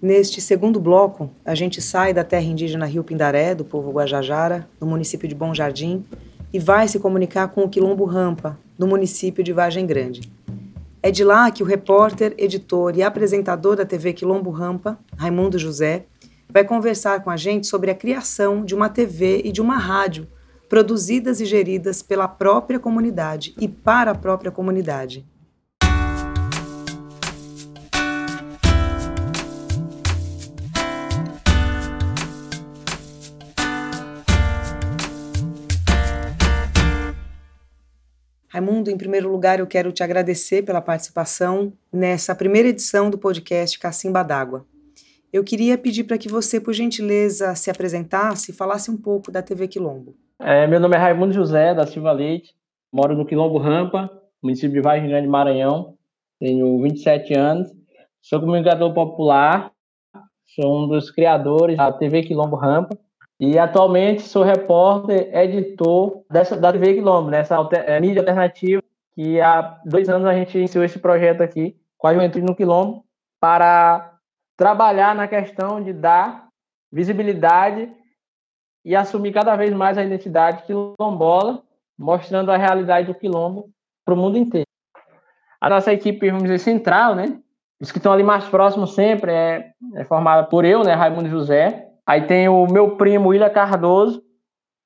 Neste segundo bloco, a gente sai da terra indígena Rio Pindaré, do povo Guajajara, no município de Bom Jardim, e vai se comunicar com o Quilombo Rampa, do município de Vargem Grande. É de lá que o repórter, editor e apresentador da TV Quilombo Rampa, Raimundo José, vai conversar com a gente sobre a criação de uma TV e de uma rádio produzidas e geridas pela própria comunidade e para a própria comunidade. Raimundo, em primeiro lugar, eu quero te agradecer pela participação nessa primeira edição do podcast Cacimba d'Água. Eu queria pedir para que você, por gentileza, se apresentasse e falasse um pouco da TV Quilombo. É, meu nome é Raimundo José da Silva Leite, moro no Quilombo Rampa, município de Vargem Grande, Maranhão, tenho 27 anos, sou comunicador popular, sou um dos criadores da TV Quilombo Rampa, e atualmente sou repórter, editor dessa, da TV Quilombo, nessa alter, é, mídia alternativa, que há dois anos a gente iniciou esse projeto aqui com a Juventude no Quilombo para trabalhar na questão de dar visibilidade e assumir cada vez mais a identidade quilombola, mostrando a realidade do quilombo para o mundo inteiro. A nossa equipe, vamos dizer, central, né? Os que estão ali mais próximos sempre é, é formada por eu, né, Raimundo José, Aí tem o meu primo William Cardoso,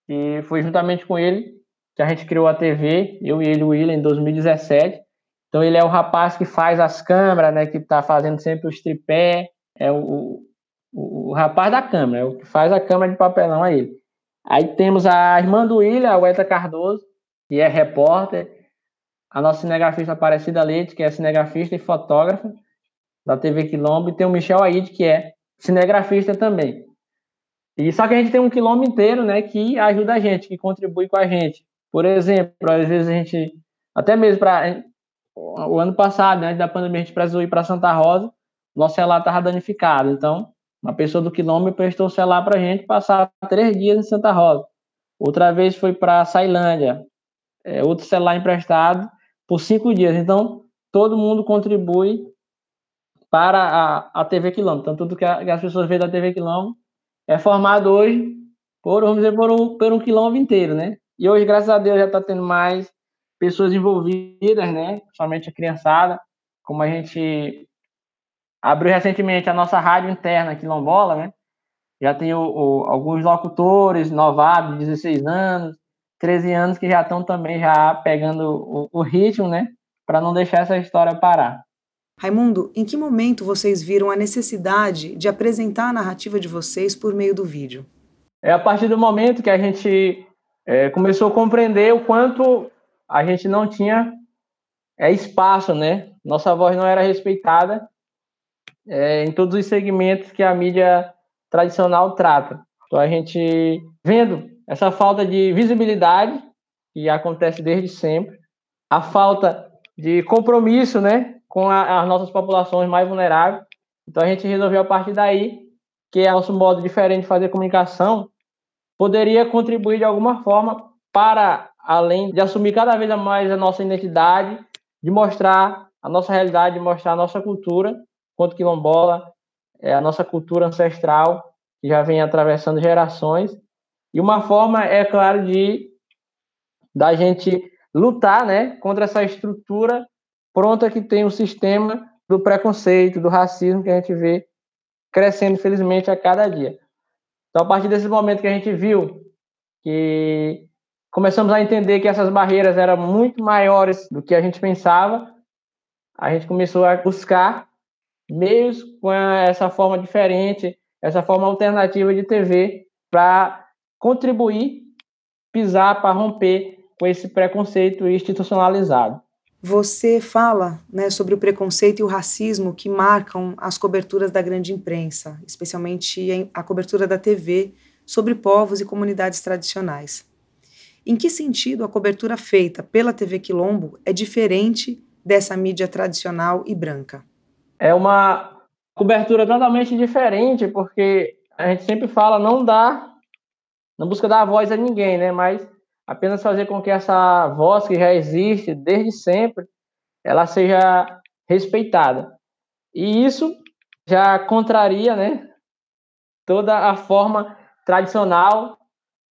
que foi juntamente com ele que a gente criou a TV, eu e ele, o William, em 2017. Então ele é o rapaz que faz as câmeras, né, que está fazendo sempre os tripé, é o, o, o, rapaz da câmera, é o que faz a câmera de papelão a ele. Aí temos a irmã do William, a Weta Cardoso, que é repórter, a nossa cinegrafista Aparecida Leite, que é cinegrafista e fotógrafa da TV Quilombo, e tem o Michel Aide, que é cinegrafista também. E só que a gente tem um quilômetro inteiro, né, que ajuda a gente, que contribui com a gente. Por exemplo, às vezes a gente, até mesmo para o ano passado, né, da pandemia, a gente precisou ir para Santa Rosa, nosso celular estava danificado. Então, uma pessoa do quilômetro prestou o celular para a gente passar três dias em Santa Rosa. Outra vez foi para Sailândia, é, outro celular emprestado por cinco dias. Então, todo mundo contribui para a, a TV Quilômetro. Então, tudo que, a, que as pessoas veem da TV Quilômetro é formado hoje por, vamos dizer, por um, por um quilômetro inteiro, né? E hoje, graças a Deus, já está tendo mais pessoas envolvidas, né? Somente a criançada, como a gente abriu recentemente a nossa rádio interna quilombola, né? Já tem o, o, alguns locutores novados, de 16 anos, 13 anos, que já estão também já pegando o, o ritmo, né? Para não deixar essa história parar. Raimundo, em que momento vocês viram a necessidade de apresentar a narrativa de vocês por meio do vídeo? É a partir do momento que a gente é, começou a compreender o quanto a gente não tinha é, espaço, né? Nossa voz não era respeitada é, em todos os segmentos que a mídia tradicional trata. Então a gente vendo essa falta de visibilidade que acontece desde sempre, a falta de compromisso, né, com a, as nossas populações mais vulneráveis. Então a gente resolveu a partir daí que é nosso modo diferente de fazer comunicação poderia contribuir de alguma forma para além de assumir cada vez mais a nossa identidade, de mostrar a nossa realidade, de mostrar a nossa cultura, quanto quilombola, é a nossa cultura ancestral que já vem atravessando gerações. E uma forma, é claro, de da gente lutar, né, contra essa estrutura pronta que tem o sistema do preconceito, do racismo que a gente vê crescendo, infelizmente, a cada dia. Então, a partir desse momento que a gente viu que começamos a entender que essas barreiras eram muito maiores do que a gente pensava, a gente começou a buscar meios com essa forma diferente, essa forma alternativa de TV para contribuir, pisar para romper com esse preconceito institucionalizado. Você fala né, sobre o preconceito e o racismo que marcam as coberturas da grande imprensa, especialmente a cobertura da TV sobre povos e comunidades tradicionais. Em que sentido a cobertura feita pela TV Quilombo é diferente dessa mídia tradicional e branca? É uma cobertura totalmente diferente, porque a gente sempre fala não dá, não busca dar voz a ninguém, né? Mas apenas fazer com que essa voz que já existe desde sempre, ela seja respeitada. E isso já contraria, né, toda a forma tradicional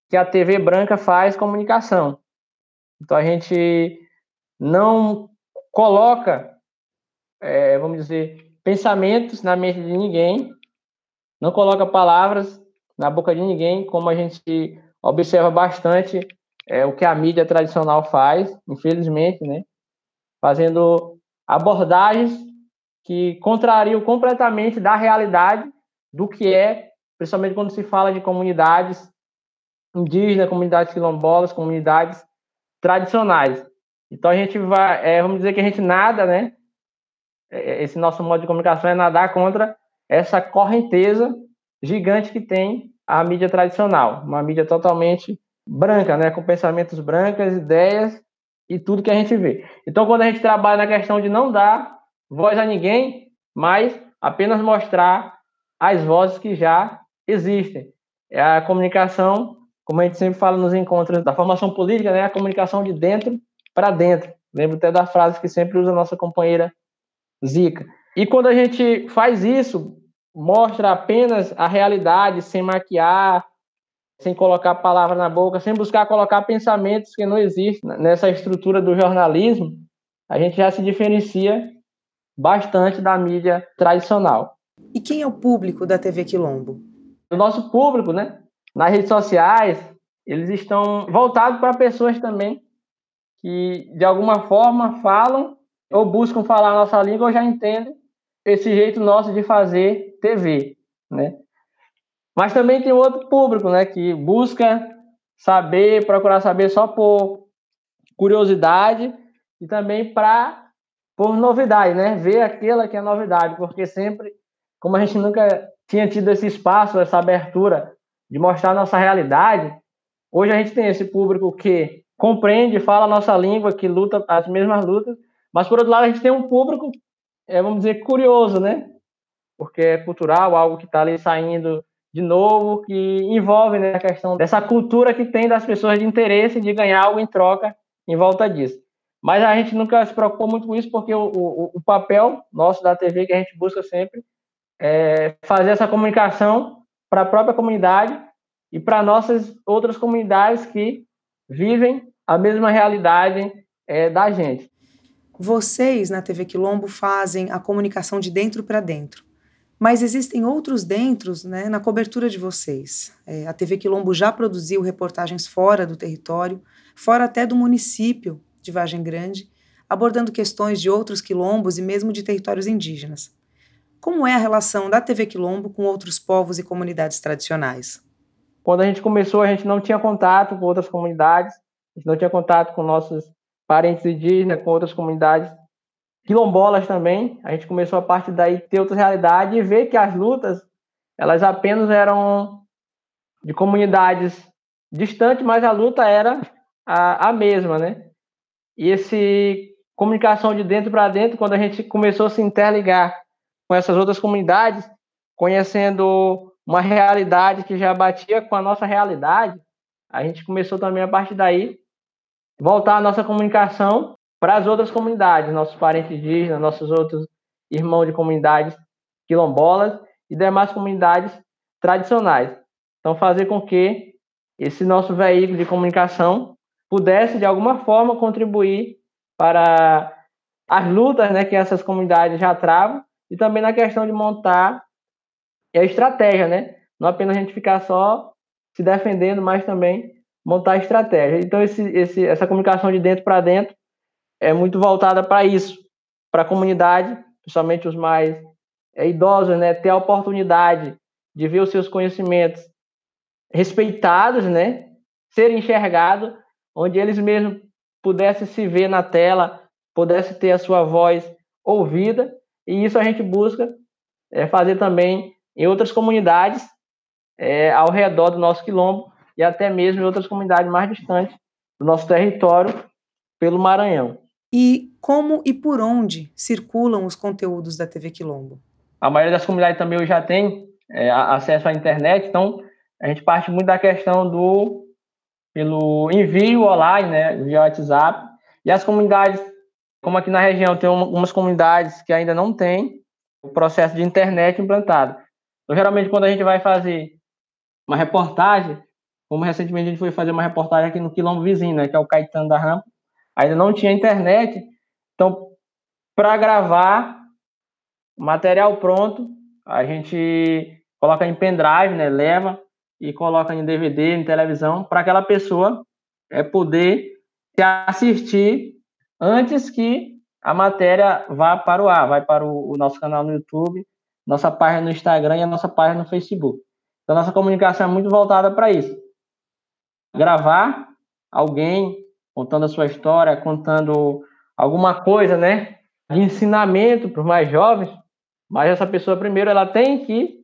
que a TV branca faz comunicação. Então a gente não coloca, é, vamos dizer, pensamentos na mente de ninguém, não coloca palavras na boca de ninguém, como a gente observa bastante é, o que a mídia tradicional faz, infelizmente, né? Fazendo abordagens que contrariam completamente da realidade do que é, principalmente quando se fala de comunidades indígenas, comunidades quilombolas, comunidades tradicionais. Então a gente vai, é, vamos dizer que a gente nada, né? É, esse nosso modo de comunicação é nadar contra essa correnteza gigante que tem a mídia tradicional, uma mídia totalmente branca, né, com pensamentos brancos, ideias e tudo que a gente vê. Então, quando a gente trabalha na questão de não dar voz a ninguém, mas apenas mostrar as vozes que já existem. É a comunicação, como a gente sempre fala nos encontros da formação política, né, a comunicação de dentro para dentro. Lembro até da frase que sempre usa a nossa companheira Zica. E quando a gente faz isso, mostra apenas a realidade, sem maquiar, sem colocar palavra na boca, sem buscar colocar pensamentos que não existem nessa estrutura do jornalismo, a gente já se diferencia bastante da mídia tradicional. E quem é o público da TV Quilombo? O nosso público, né? Nas redes sociais, eles estão voltados para pessoas também que, de alguma forma, falam ou buscam falar a nossa língua ou já entendem esse jeito nosso de fazer TV, né? Mas também tem outro público, né, que busca saber, procurar saber só por curiosidade e também para por novidade, né? Ver aquela que é novidade, porque sempre, como a gente nunca tinha tido esse espaço, essa abertura de mostrar nossa realidade, hoje a gente tem esse público que compreende, fala a nossa língua, que luta as mesmas lutas, mas por outro lado a gente tem um público, é, vamos dizer, curioso, né? Porque é cultural, algo que está ali saindo de novo, que envolve né, a questão dessa cultura que tem das pessoas de interesse de ganhar algo em troca em volta disso. Mas a gente nunca se preocupou muito com isso, porque o, o, o papel nosso da TV que a gente busca sempre é fazer essa comunicação para a própria comunidade e para nossas outras comunidades que vivem a mesma realidade é, da gente. Vocês na TV Quilombo fazem a comunicação de dentro para dentro. Mas existem outros dentros né, na cobertura de vocês. É, a TV Quilombo já produziu reportagens fora do território, fora até do município de Vargem Grande, abordando questões de outros quilombos e mesmo de territórios indígenas. Como é a relação da TV Quilombo com outros povos e comunidades tradicionais? Quando a gente começou, a gente não tinha contato com outras comunidades, a gente não tinha contato com nossos parentes indígenas, com outras comunidades quilombolas também. A gente começou a partir daí ter outra realidade e ver que as lutas elas apenas eram de comunidades distantes, mas a luta era a, a mesma, né? E esse comunicação de dentro para dentro, quando a gente começou a se interligar com essas outras comunidades, conhecendo uma realidade que já batia com a nossa realidade, a gente começou também a partir daí voltar a nossa comunicação para as outras comunidades, nossos parentes indígenas, nossos outros irmãos de comunidades quilombolas e demais comunidades tradicionais. Então, fazer com que esse nosso veículo de comunicação pudesse, de alguma forma, contribuir para as lutas né, que essas comunidades já travam e também na questão de montar a estratégia, né? Não apenas a gente ficar só se defendendo, mas também montar a estratégia. Então, esse, esse, essa comunicação de dentro para dentro é muito voltada para isso, para a comunidade, principalmente os mais é, idosos, né, ter a oportunidade de ver os seus conhecimentos respeitados, né, ser enxergado, onde eles mesmos pudessem se ver na tela, pudessem ter a sua voz ouvida, e isso a gente busca é, fazer também em outras comunidades é, ao redor do nosso quilombo e até mesmo em outras comunidades mais distantes do nosso território pelo Maranhão e como e por onde circulam os conteúdos da TV Quilombo? A maioria das comunidades também já tem é, acesso à internet, então a gente parte muito da questão do pelo envio online, né, via WhatsApp. E as comunidades, como aqui na região tem algumas comunidades que ainda não têm o processo de internet implantado. Então, geralmente, quando a gente vai fazer uma reportagem, como recentemente a gente foi fazer uma reportagem aqui no quilombo vizinho, né, que é o Caetano da Rampa, ainda não tinha internet, então, para gravar material pronto, a gente coloca em pendrive, né, leva e coloca em DVD, em televisão, para aquela pessoa é poder assistir antes que a matéria vá para o ar, vai para o, o nosso canal no YouTube, nossa página no Instagram e a nossa página no Facebook. Então, nossa comunicação é muito voltada para isso. Gravar alguém contando a sua história, contando alguma coisa, né, de ensinamento para os mais jovens, mas essa pessoa primeiro ela tem que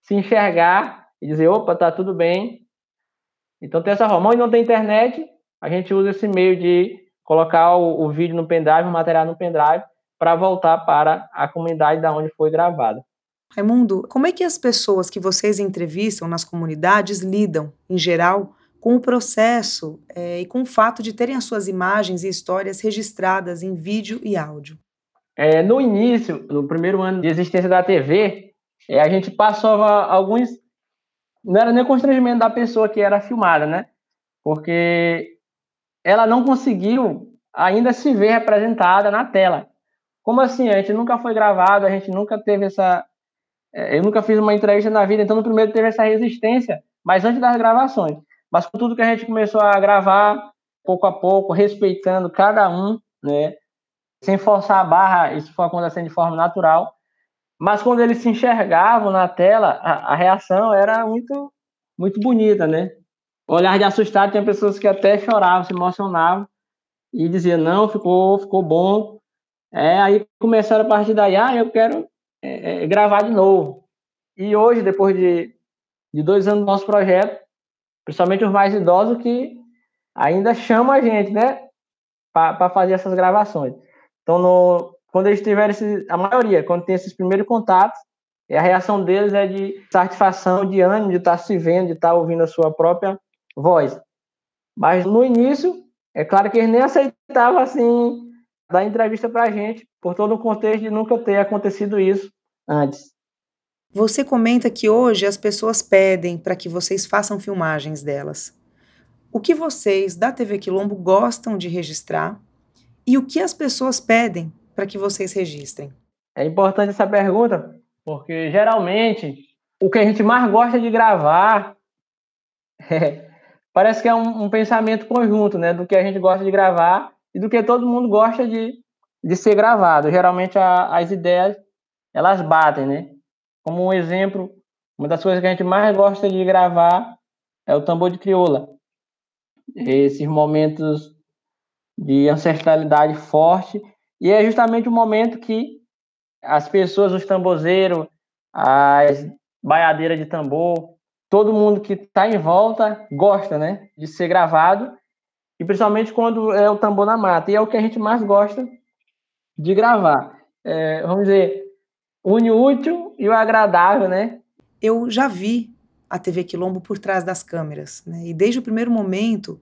se enxergar e dizer, opa, tá tudo bem. Então tem essa forma. e não tem internet, a gente usa esse meio de colocar o, o vídeo no pendrive, o material no pendrive, para voltar para a comunidade da onde foi gravada. Raimundo, como é que as pessoas que vocês entrevistam nas comunidades lidam, em geral, com o processo é, e com o fato de terem as suas imagens e histórias registradas em vídeo e áudio? É, no início, no primeiro ano de existência da TV, é, a gente passava alguns. Não era nem constrangimento da pessoa que era filmada, né? Porque ela não conseguiu ainda se ver representada na tela. Como assim? A gente nunca foi gravado, a gente nunca teve essa. É, eu nunca fiz uma entrevista na vida, então no primeiro teve essa resistência, mas antes das gravações. Mas com tudo que a gente começou a gravar, pouco a pouco, respeitando cada um, né? Sem forçar a barra, isso foi acontecendo de forma natural. Mas quando eles se enxergavam na tela, a, a reação era muito, muito bonita, né? olhar de assustado, tinha pessoas que até choravam, se emocionavam e diziam, não, ficou, ficou bom. É, aí começaram a partir daí, ah, eu quero é, é, gravar de novo. E hoje, depois de, de dois anos do nosso projeto, principalmente os mais idosos que ainda chamam a gente, né, para fazer essas gravações. Então, no, quando eles tiverem, esse, a maioria, quando tem esses primeiros contatos, a reação deles é de satisfação, de ânimo, de estar se vendo, de estar ouvindo a sua própria voz. Mas no início, é claro que eles nem aceitavam assim dar entrevista para a gente, por todo o contexto de nunca ter acontecido isso antes. Você comenta que hoje as pessoas pedem para que vocês façam filmagens delas. O que vocês da TV Quilombo gostam de registrar e o que as pessoas pedem para que vocês registrem? É importante essa pergunta, porque geralmente o que a gente mais gosta de gravar é parece que é um, um, pensamento conjunto, né? Do que a gente gosta de gravar e do que todo mundo gosta de, de ser gravado. Geralmente a, as ideias elas batem, né? Como um exemplo, uma das coisas que a gente mais gosta de gravar é o tambor de crioula. Esses momentos de ancestralidade forte e é justamente o momento que as pessoas, os tambozeiros, as baiadeiras de tambor, todo mundo que está em volta gosta, né, de ser gravado, e principalmente quando é o tambor na mata, e é o que a gente mais gosta de gravar. É, vamos dizer, une útil e o agradável, né? Eu já vi a TV Quilombo por trás das câmeras, né? E desde o primeiro momento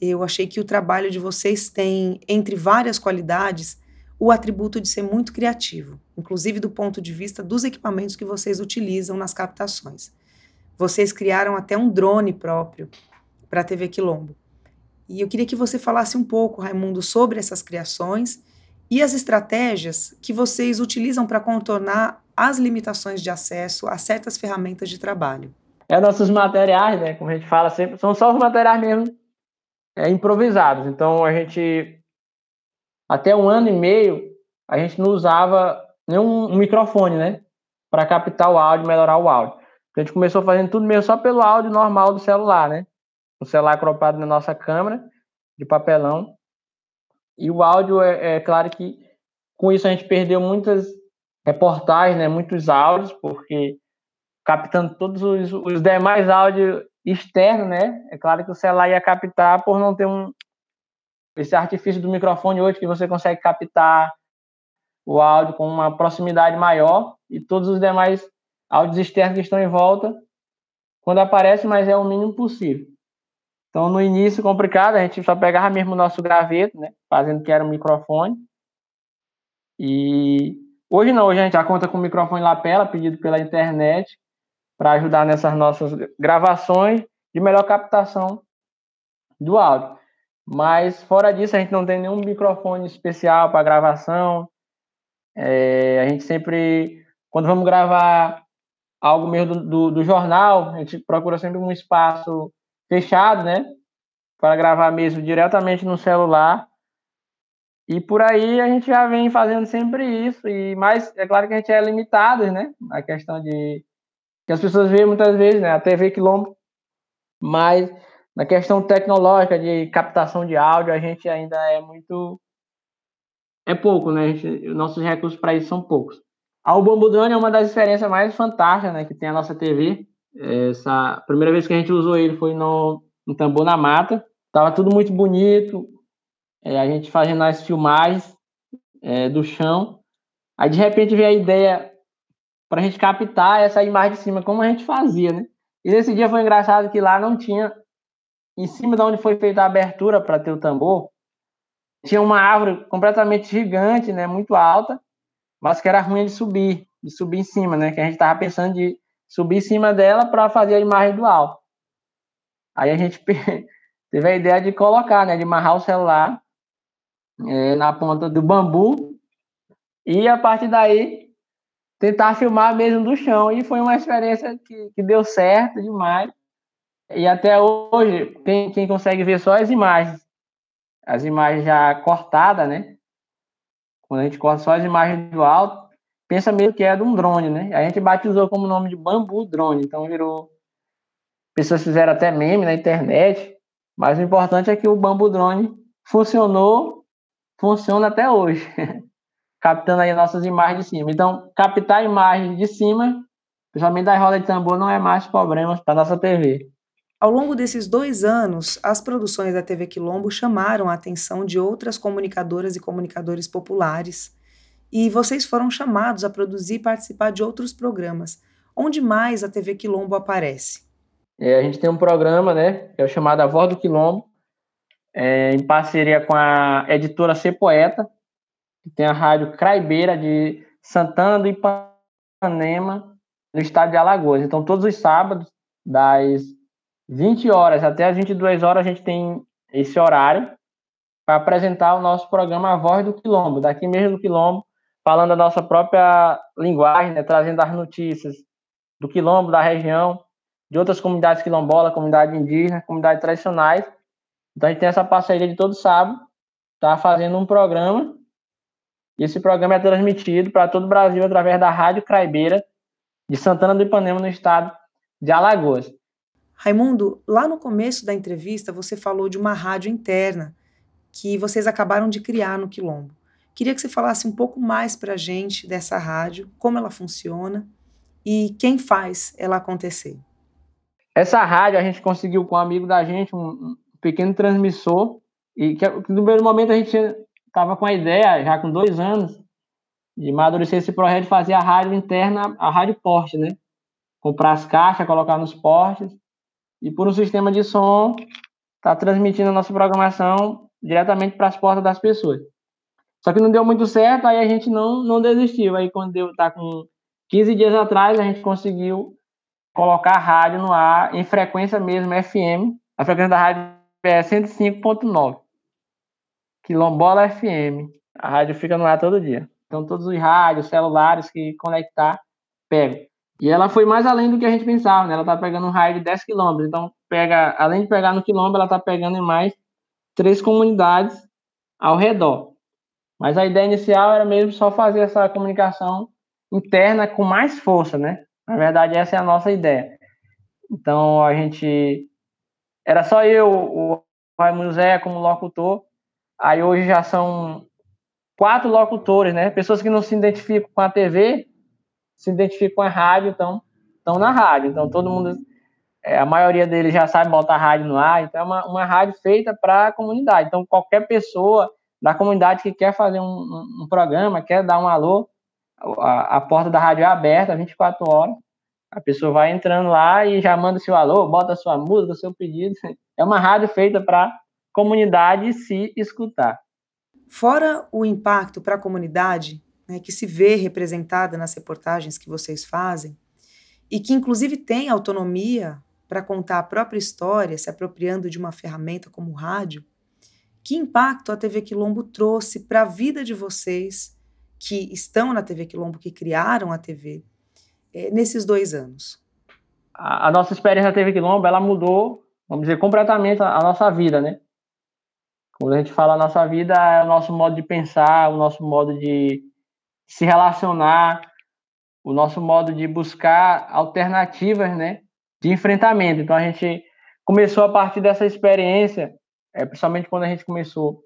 eu achei que o trabalho de vocês tem, entre várias qualidades, o atributo de ser muito criativo, inclusive do ponto de vista dos equipamentos que vocês utilizam nas captações. Vocês criaram até um drone próprio para a TV Quilombo. E eu queria que você falasse um pouco, Raimundo, sobre essas criações e as estratégias que vocês utilizam para contornar as limitações de acesso a certas ferramentas de trabalho. É nossos materiais, né? Como a gente fala sempre, são só os materiais mesmo é, improvisados. Então a gente até um ano e meio a gente não usava nenhum um microfone, né? Para captar o áudio, melhorar o áudio. A gente começou fazendo tudo mesmo só pelo áudio normal do celular, né? O celular cropado na nossa câmera, de papelão. E o áudio, é, é claro que com isso a gente perdeu muitas reportagens, né? Muitos áudios, porque captando todos os, os demais áudios externos, né? É claro que o celular ia captar por não ter um esse artifício do microfone hoje que você consegue captar o áudio com uma proximidade maior e todos os demais áudios externos que estão em volta quando aparece, mas é o mínimo possível. Então, no início, complicado, a gente só pegava mesmo o nosso graveto, né, fazendo que era um microfone, e Hoje não, hoje a gente já conta com o microfone lapela, pedido pela internet, para ajudar nessas nossas gravações de melhor captação do áudio. Mas fora disso, a gente não tem nenhum microfone especial para gravação. É, a gente sempre, quando vamos gravar algo mesmo do, do, do, jornal, a gente procura sempre um espaço fechado, né? Para gravar mesmo diretamente no celular. E por aí a gente já vem fazendo sempre isso. E mais, é claro que a gente é limitado, né? A questão de que as pessoas veem muitas vezes, né? A TV Quilombo. Mas na questão tecnológica de captação de áudio, a gente ainda é muito. É pouco, né? Gente, nossos recursos para isso são poucos. A Drone é uma das experiências mais fantásticas né, que tem a nossa TV. Essa primeira vez que a gente usou ele foi no, no Tambor na Mata. Tava tudo muito bonito. É, a gente fazendo as filmagens é, do chão. Aí de repente veio a ideia para a gente captar essa imagem de cima, como a gente fazia, né? E nesse dia foi engraçado que lá não tinha em cima de onde foi feita a abertura para ter o tambor, tinha uma árvore completamente gigante, né, muito alta, mas que era ruim de subir, de subir em cima, né, que a gente estava pensando de subir em cima dela para fazer a imagem do alto. Aí a gente teve a ideia de colocar, né, de amarrar o celular é, na ponta do bambu e a partir daí tentar filmar mesmo do chão e foi uma experiência que, que deu certo demais e até hoje, quem, quem consegue ver só as imagens, as imagens já cortadas, né? Quando a gente corta só as imagens do alto, pensa mesmo que é de um drone, né? A gente batizou como nome de bambu drone, então virou. Pessoas fizeram até meme na internet, mas o importante é que o bambu drone funcionou, funciona até hoje, captando aí nossas imagens de cima. Então, captar imagens de cima, principalmente da roda de tambor, não é mais problema para nossa TV. Ao longo desses dois anos, as produções da TV Quilombo chamaram a atenção de outras comunicadoras e comunicadores populares, e vocês foram chamados a produzir e participar de outros programas. Onde mais a TV Quilombo aparece? É, a gente tem um programa, né, que é o chamado A Voz do Quilombo, é, em parceria com a editora Ser Poeta, que tem a rádio Craibeira de Santana do Ipanema, no estado de Alagoas. Então, todos os sábados, das 20 horas até as 22 horas a gente tem esse horário para apresentar o nosso programa A Voz do Quilombo, daqui mesmo do Quilombo, falando a nossa própria linguagem, né, trazendo as notícias do Quilombo, da região, de outras comunidades quilombolas, comunidade indígena, comunidades tradicionais. Então a gente tem essa parceria de todo sábado, tá fazendo um programa, e esse programa é transmitido para todo o Brasil através da Rádio Craibeira de Santana do Ipanema, no estado de Alagoas. Raimundo, lá no começo da entrevista você falou de uma rádio interna que vocês acabaram de criar no Quilombo. Queria que você falasse um pouco mais para a gente dessa rádio, como ela funciona e quem faz ela acontecer. Essa rádio a gente conseguiu com um amigo da gente, um, pequeno transmissor, e que, no primeiro momento a gente estava com a ideia, já com dois anos, de amadurecer esse projeto de fazer a rádio interna, a rádio porte, né? Comprar as caixas, colocar nos portes e por um sistema de som está transmitindo a nossa programação diretamente para as portas das pessoas. Só que não deu muito certo, aí a gente não, não desistiu. Aí quando deu, tá com 15 dias atrás, a gente conseguiu colocar a rádio no ar em frequência mesmo, FM. A frequência da rádio é 105.9. Quilombola FM. A rádio fica no ar todo dia. Então todos os rádios, celulares que conectar, pegam. E ela foi mais além do que a gente pensava, né? Ela tá pegando um raio de 10 quilômetros. Então, pega, além de pegar no quilômetro, ela tá pegando em mais três comunidades ao redor. Mas a ideia inicial era mesmo só fazer essa comunicação interna com mais força, né? Na verdade, essa é a nossa ideia. Então, a gente. Era só eu, o Raimundo Zé, como locutor. Aí hoje já são quatro locutores, né? Pessoas que não se identificam com a TV, se identificam com a rádio, então estão na rádio. Então todo mundo, é, a maioria deles já sabe botar rádio no ar. Então é uma, uma rádio feita para a comunidade. Então qualquer pessoa da comunidade que quer fazer um, um, um programa, quer dar um alô, a, a, porta da rádio é aberta 24 horas. A pessoa vai entrando lá e já manda seu alô, bota sua música, seu pedido. É uma rádio feita para a comunidade se escutar. Fora o impacto para a comunidade, né, que se vê representada nas reportagens que vocês fazem, e que inclusive tem autonomia para contar a própria história, se apropriando de uma ferramenta como o rádio, que impacto a TV Quilombo trouxe para a vida de vocês que estão na TV Quilombo, que criaram a TV, nesses dois anos? A, a, nossa experiência na TV Quilombo, ela mudou, vamos dizer, completamente a, a nossa vida, né? Quando a gente fala a nossa vida, é o nosso modo de pensar, o nosso modo de se relacionar, o nosso modo de buscar alternativas, né, de enfrentamento. Então a gente começou a partir dessa experiência, é, principalmente quando a gente começou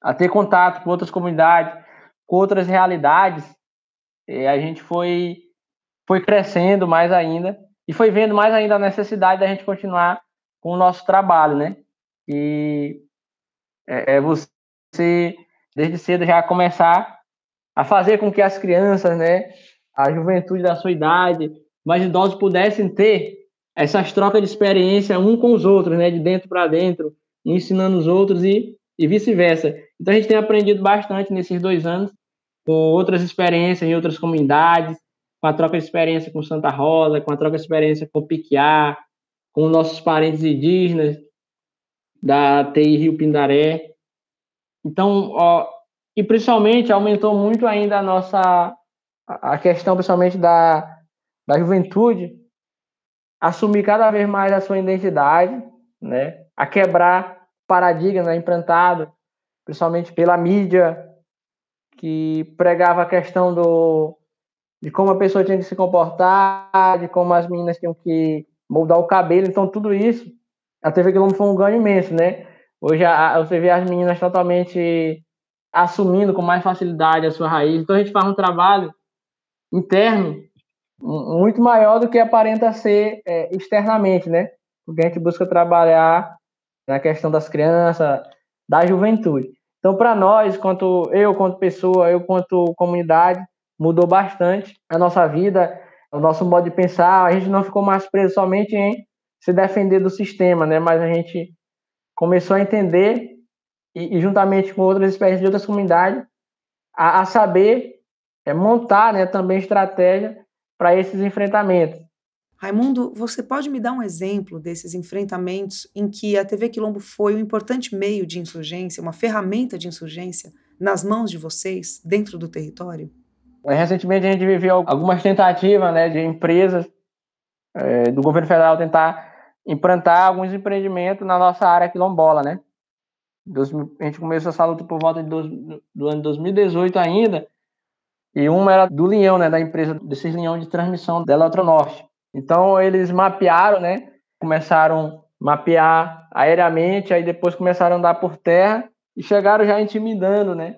a ter contato com outras comunidades, com outras realidades, e a gente foi foi crescendo mais ainda e foi vendo mais ainda a necessidade da gente continuar com o nosso trabalho, né? E é, é você desde cedo já começar a fazer com que as crianças, né, a juventude da sua idade, mais idosos pudessem ter essas trocas de experiência um com os outros, né, de dentro para dentro, ensinando os outros e, e vice-versa. Então a gente tem aprendido bastante nesses dois anos com outras experiências em outras comunidades, com a troca de experiência com Santa Rosa, com a troca de experiência com Piquiá, com nossos parentes indígenas da TI Rio Pindaré. Então, ó, e principalmente aumentou muito ainda a nossa a questão principalmente da, da juventude assumir cada vez mais a sua identidade, né? A quebrar paradigmas né, implantado, principalmente pela mídia que pregava a questão do de como a pessoa tinha que se comportar, de como as meninas tinham que moldar o cabelo, então tudo isso a TV Globo foi um ganho imenso, né? Hoje a, você vê as meninas totalmente assumindo com mais facilidade a sua raiz. Então a gente faz um trabalho interno muito maior do que aparenta ser é, externamente, né? Porque a gente busca trabalhar na questão das crianças, da juventude. Então, para nós, quanto eu, quanto pessoa, eu, quanto comunidade, mudou bastante a nossa vida, o nosso modo de pensar. A gente não ficou mais preso somente em se defender do sistema, né? Mas a gente começou a entender e, e juntamente com outras experiências de outras comunidades, a, a saber é, montar né, também estratégia para esses enfrentamentos. Raimundo, você pode me dar um exemplo desses enfrentamentos em que a TV Quilombo foi um importante meio de insurgência, uma ferramenta de insurgência nas mãos de vocês dentro do território? Recentemente a gente viveu algumas tentativas né, de empresas é, do governo federal tentar implantar alguns empreendimentos na nossa área quilombola, né? a gente começou essa luta por volta do, do ano 2018 ainda, e uma era do Leão, né, da empresa desses Leão de transmissão da Eletronorte. Então eles mapearam, né, começaram a mapear aéreamente, aí depois começaram a andar por terra e chegaram já intimidando, né,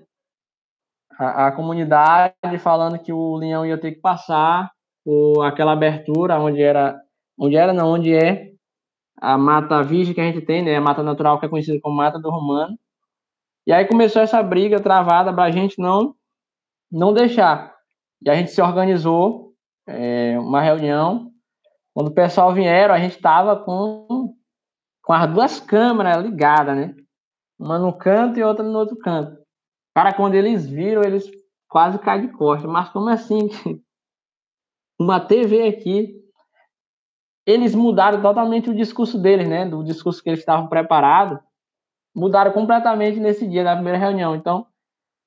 a, a comunidade, falando que o Leão ia ter que passar por aquela abertura onde era, onde era não, onde é a mata virgem que a gente tem, né, a mata natural que é conhecida como mata do romano. E aí começou essa briga travada para a gente não não deixar. E a gente se organizou é, uma reunião. Quando o pessoal vieram, a gente estava com com as duas câmeras ligadas, né? Uma no canto e outra no outro canto. Cara, quando eles viram, eles quase caem de costa. Mas como assim? Uma TV aqui eles mudaram totalmente o discurso deles, né? Do discurso que eles estavam preparados, mudaram completamente nesse dia da primeira reunião. Então,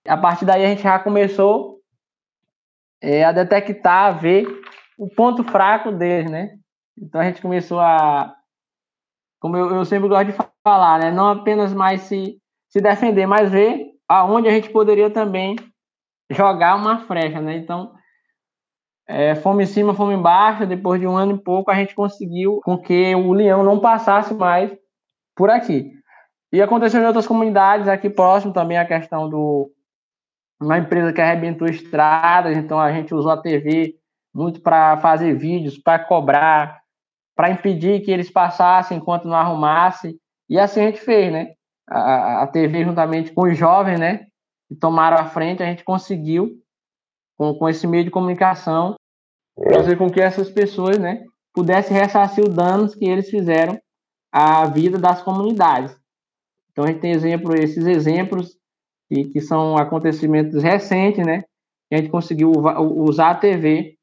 a partir daí a gente já começou é, a detectar, a ver o ponto fraco deles, né? Então a gente começou a, como eu, eu sempre gosto de falar, né? Não apenas mais se, se defender, mas ver aonde a gente poderia também jogar uma frecha, né? Então é, em cima, fome embaixo. Depois de um ano e pouco, a gente conseguiu com que o leão não passasse mais por aqui. E aconteceu em outras comunidades, aqui próximo também a questão do uma empresa que arrebentou estradas, então a gente usou a TV muito para fazer vídeos, para cobrar, para impedir que eles passassem enquanto não arrumasse. E assim a gente fez, né? A, a TV juntamente com os jovens, né? Que tomaram a frente, a gente conseguiu com, com esse meio de comunicação, fazer com que essas pessoas né, pudessem ressarcir os danos que eles fizeram à vida das comunidades. Então a gente tem exemplo, esses exemplos e que são acontecimentos recentes, né? Que a gente conseguiu usar a TV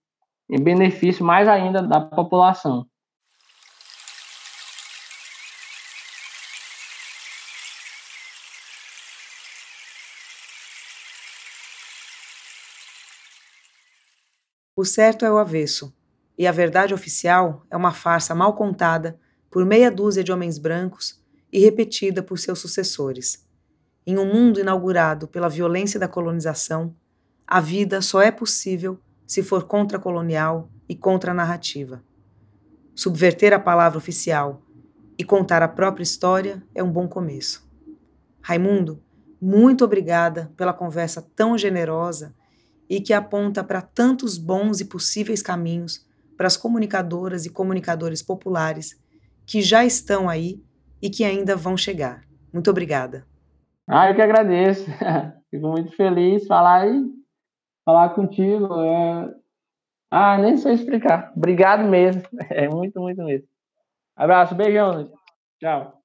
em benefício mais ainda da população. O certo é o avesso, e a verdade oficial é uma farsa mal contada por meia dúzia de homens brancos e repetida por seus sucessores. Em um mundo inaugurado pela violência da colonização, a vida só é possível se for contra-colonial e contra-narrativa. Subverter a palavra oficial e contar a própria história é um bom começo. Raimundo, muito obrigada pela conversa tão generosa e que aponta para tantos bons e possíveis caminhos para as comunicadoras e comunicadores populares que já estão aí e que ainda vão chegar. Muito obrigada. Ah, eu que agradeço. Fico muito feliz falar e falar contigo. É... Ah, nem sei explicar. Obrigado mesmo. É muito, muito mesmo. Abraço, beijão. Tchau.